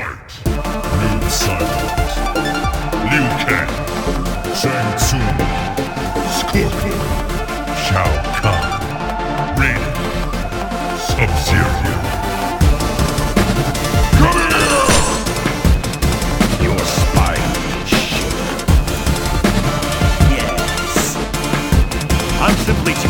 Fight. Noob Saibot. Liu Kang. Shang Tsung. Scorpion. Shao Kahn. Raiden. Sub-Zero. Come here! Your. Yes. I'm simply too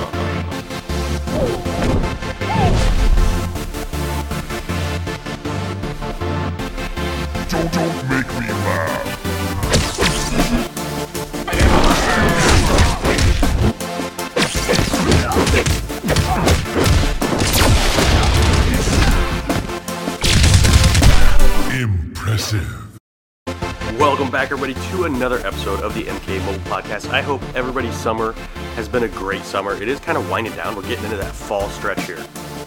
Welcome back, everybody, to another episode of the MK Mobile Podcast. I hope everybody's summer has been a great summer. It is kind of winding down. We're getting into that fall stretch here,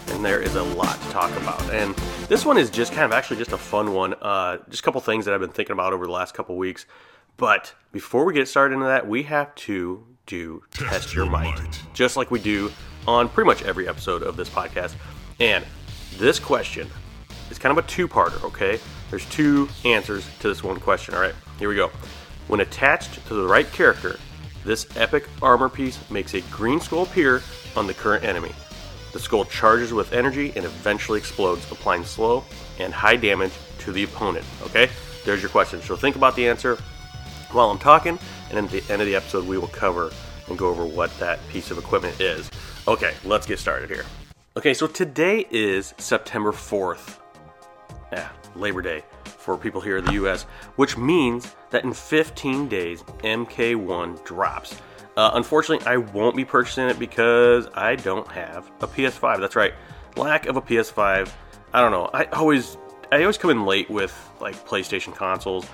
and there is a lot to talk about. And this one is just kind of actually just a fun one. Uh, just a couple things that I've been thinking about over the last couple weeks. But before we get started into that, we have to do test, your your might, might. just like we do on pretty much every episode of this podcast. And this question is kind of a two-parter, okay? There's two answers to this one question, all right? Here we go. When attached to the right character, this epic armor piece makes a green skull appear on the current enemy. The skull charges with energy and eventually explodes, applying slow and high damage to the opponent, okay? There's your question. So think about the answer while I'm talking, and at the end of the episode, we will cover and go over what that piece of equipment is. Okay, let's get started here. Okay, so today is September 4th. Yeah, Labor Day for people here in the US, which means that in 15 days, MK1 drops. Uh, unfortunately, I won't be purchasing it because I don't have a PS5. That's right, lack of a PS5. I don't know. I always, I always come in late with like PlayStation consoles.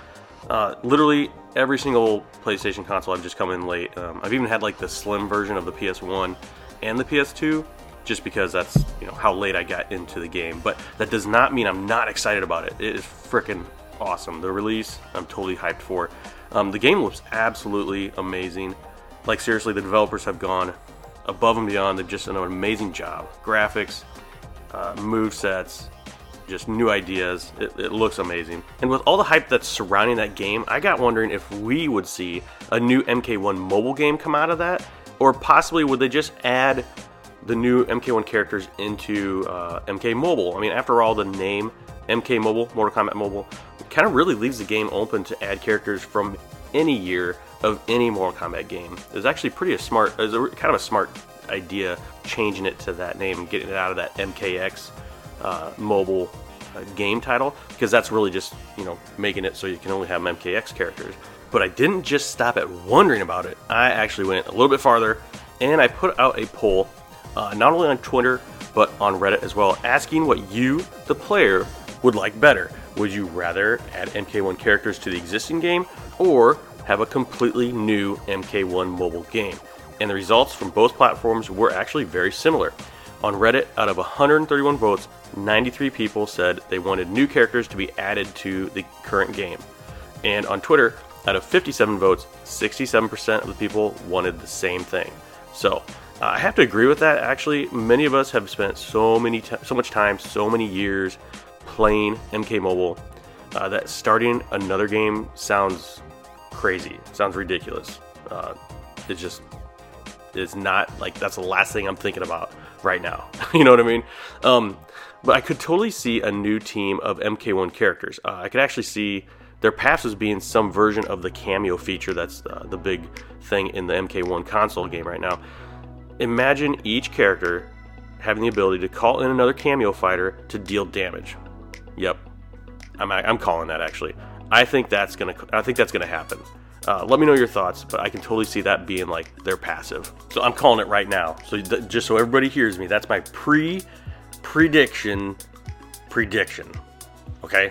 Uh, literally every single PlayStation console I've just come in late. Um, I've even had like the slim version of the PS1 and the PS2, just because that's you know how late I got into the game. But that does not mean I'm not excited about it. It is freaking awesome. The release, I'm totally hyped for. Um, the game looks absolutely amazing. Like seriously, the developers have gone above and beyond. They've just done an amazing job. Graphics, uh, move sets, just new ideas. It, it looks amazing. And with all the hype that's surrounding that game, I got wondering if we would see a new MK1 mobile game come out of that, or possibly would they just add the new MK1 characters into uh, MK Mobile? I mean, after all, the name MK Mobile, Mortal Kombat Mobile, kind of really leaves the game open to add characters from any year of any Mortal Kombat game. It's actually pretty a smart, it's a, kind of a smart idea changing it to that name getting it out of that MKX uh, mobile uh, game title because that's really just you know making it so you can only have MKX characters. But I didn't just stop at wondering about it. I actually went a little bit farther and I put out a poll, uh, not only on Twitter but on Reddit as well, asking what you, the player, would like better. Would you rather add MK1 characters to the existing game or have a completely new MK1 mobile game? And the results from both platforms were actually very similar. On Reddit, out of 131 votes, 93 people said they wanted new characters to be added to the current game. And on Twitter, out of 57 votes, 67% of the people wanted the same thing. So uh, I have to agree with that. Actually, many of us have spent so many, t- so much time, so many years playing MK Mobile uh, that starting another game sounds crazy. Sounds ridiculous. Uh, it just is not like that's the last thing I'm thinking about right now. you know what I mean? Um, but I could totally see a new team of MK1 characters. Uh, I could actually see their paths as being some version of the cameo feature that's uh, the big thing in the MK1 console game right now. Imagine each character having the ability to call in another cameo fighter to deal damage. Yep, I'm, I'm calling that actually. I think that's gonna I think that's gonna happen. Uh, let me know your thoughts, but I can totally see that being like their passive. So I'm calling it right now. So th- just so everybody hears me, that's my pre prediction prediction. Okay,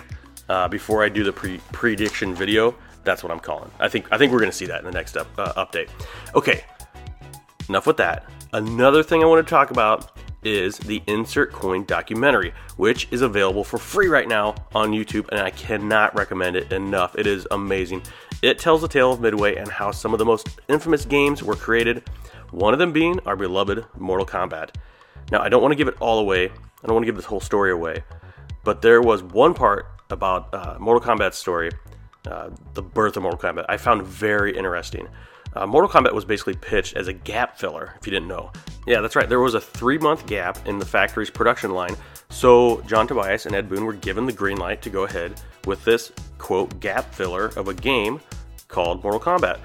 uh, before I do the pre- prediction video. That's what I'm calling. I think I think we're gonna see that in the next up, uh, update. Okay, enough with that. Another thing I want to talk about is the Insert Coin documentary, which is available for free right now on YouTube, and I cannot recommend it enough. It is amazing. It tells the tale of Midway and how some of the most infamous games were created, one of them being our beloved Mortal Kombat. Now, I don't want to give it all away, I don't want to give this whole story away, but there was one part about uh, Mortal Kombat's story, uh, the birth of Mortal Kombat, I found very interesting. Uh, Mortal Kombat was basically pitched as a gap filler, if you didn't know. Yeah, that's right. There was a three month gap in the factory's production line, so John Tobias and Ed Boon were given the green light to go ahead with this quote gap filler of a game called Mortal Kombat.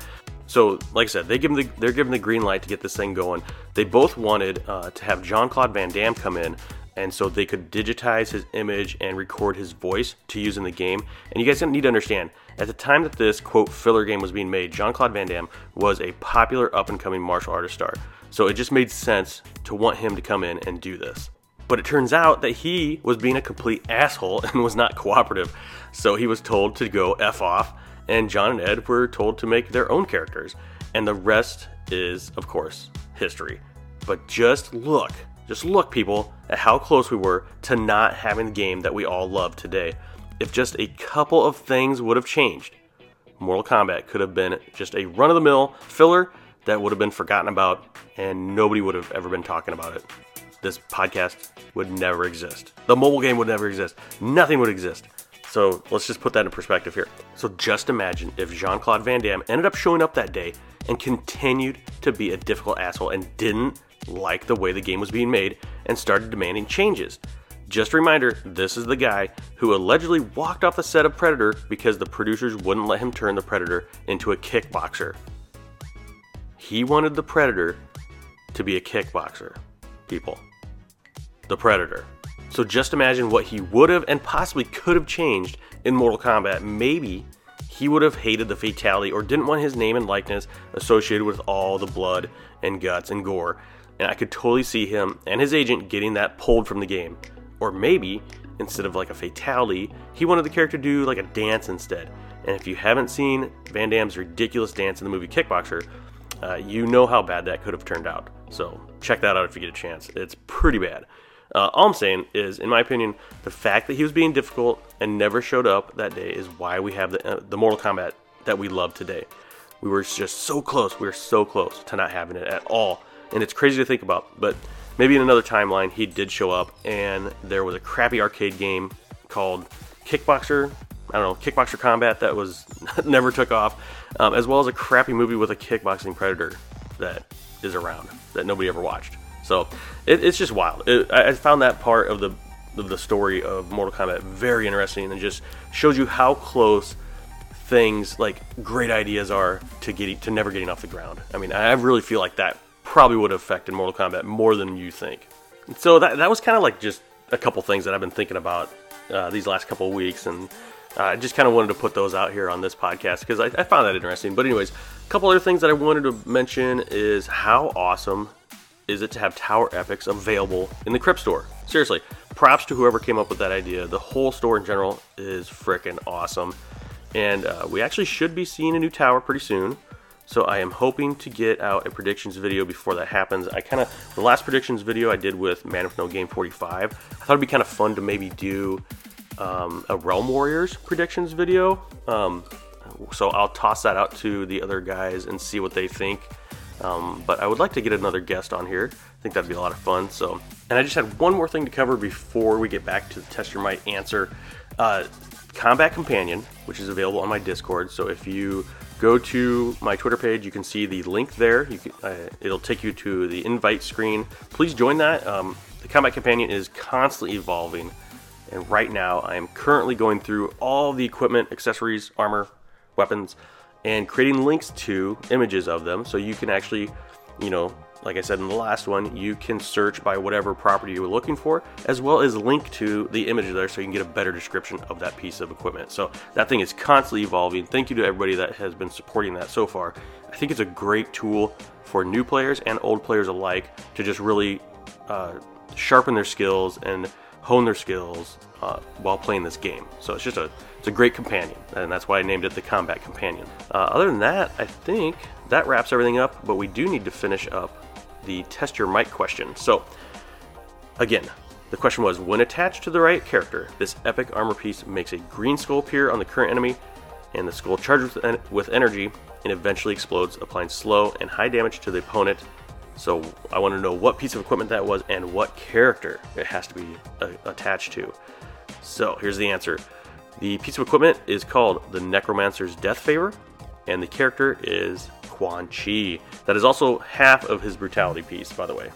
So, like I said, they give them the, they're given the green light to get this thing going. They both wanted uh, to have Jean Claude Van Damme come in, and so they could digitize his image and record his voice to use in the game. And you guys need to understand, at the time that this quote filler game was being made, Jean Claude Van Damme was a popular up and coming martial artist star. So it just made sense to want him to come in and do this. But it turns out that he was being a complete asshole and was not cooperative. So he was told to go F off, and John and Ed were told to make their own characters. And the rest is, of course, history. But just look, just look, people, at how close we were to not having the game that we all love today. If just a couple of things would have changed, Mortal Kombat could have been just a run of the mill filler that would have been forgotten about and nobody would have ever been talking about it. This podcast would never exist. The mobile game would never exist. Nothing would exist. So let's just put that in perspective here. So just imagine if Jean Claude Van Damme ended up showing up that day and continued to be a difficult asshole and didn't like the way the game was being made and started demanding changes. Just a reminder this is the guy who allegedly walked off the set of Predator because the producers wouldn't let him turn the Predator into a kickboxer. He wanted the Predator to be a kickboxer, people. The Predator. So just imagine what he would have and possibly could have changed in Mortal Kombat. Maybe he would have hated the fatality or didn't want his name and likeness associated with all the blood and guts and gore. And I could totally see him and his agent getting that pulled from the game. Or maybe, instead of like a fatality, he wanted the character to do like a dance instead. And if you haven't seen Van Damme's ridiculous dance in the movie Kickboxer, uh, you know how bad that could have turned out. So check that out if you get a chance. It's pretty bad. Uh, all I'm saying is, in my opinion, the fact that he was being difficult and never showed up that day is why we have the, uh, the Mortal Kombat that we love today. We were just so close. We were so close to not having it at all. And it's crazy to think about. But maybe in another timeline, he did show up and there was a crappy arcade game called Kickboxer. I don't know, Kickboxer Combat that was never took off, um, as well as a crappy movie with a kickboxing predator that is around that nobody ever watched. So it, it's just wild. It, I found that part of the of the story of Mortal Kombat very interesting and just shows you how close things like great ideas are to getting to never getting off the ground. I mean, I really feel like that probably would have affected Mortal Kombat more than you think. So that that was kind of like just a couple things that I've been thinking about uh, these last couple weeks, and uh, I just kind of wanted to put those out here on this podcast because I, I found that interesting. But anyways, a couple other things that I wanted to mention is how awesome is it to have Tower Epics available in the Crypt store? Seriously, props to whoever came up with that idea. The whole store in general is freaking awesome. And uh, we actually should be seeing a new tower pretty soon. So I am hoping to get out a predictions video before that happens. I kind of, the last predictions video I did with Man with No Game 45, I thought it'd be kind of fun to maybe do um, a Realm Warriors predictions video. Um, so I'll toss that out to the other guys and see what they think. Um, but I would like to get another guest on here. I think that'd be a lot of fun. So, and I just had one more thing to cover before we get back to the test your might answer. Uh, Combat Companion, which is available on my Discord. So if you go to my Twitter page, you can see the link there. Can, uh, it'll take you to the invite screen. Please join that. Um, the Combat Companion is constantly evolving, and right now I am currently going through all the equipment, accessories, armor, weapons, and creating links to images of them so you can actually, you know, like I said in the last one, you can search by whatever property you were looking for, as well as link to the image there so you can get a better description of that piece of equipment. So that thing is constantly evolving. Thank you to everybody that has been supporting that so far. I think it's a great tool for new players and old players alike to just really uh, sharpen their skills and hone their skills uh, while playing this game. So it's just a it's a great companion, and that's why I named it the Combat Companion. Uh, other than that, I think that wraps everything up. But we do need to finish up the test your might question. So again, the question was when attached to the right character, this epic armor piece makes a green skull appear on the current enemy, and the skull charges with, en- with energy and eventually explodes, applying slow and high damage to the opponent. So I want to know what piece of equipment that was and what character it has to be uh, attached to. So here's the answer. The piece of equipment is called the Necromancer's Death Favor, and the character is Quan Chi. That is also half of his brutality piece, by the way.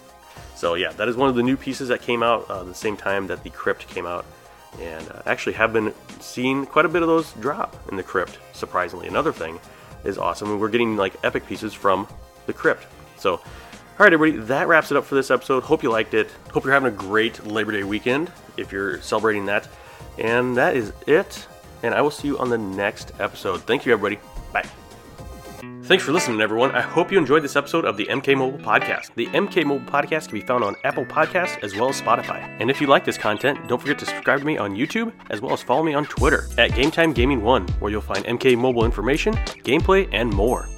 So yeah, that is one of the new pieces that came out uh, the same time that the Crypt came out, and uh, actually have been seeing quite a bit of those drop in the Crypt. Surprisingly, another thing is awesome, and we're getting like epic pieces from the Crypt. So, all right, everybody, that wraps it up for this episode. Hope you liked it. Hope you're having a great Labor Day weekend if you're celebrating that. And that is it. And I will see you on the next episode. Thank you, everybody. Bye. Thanks for listening, everyone. I hope you enjoyed this episode of the MK Mobile Podcast. The MK Mobile Podcast can be found on Apple Podcasts as well as Spotify. And if you like this content, don't forget to subscribe to me on YouTube as well as follow me on Twitter at GameTime Gaming One, where you'll find MK Mobile information, gameplay, and more.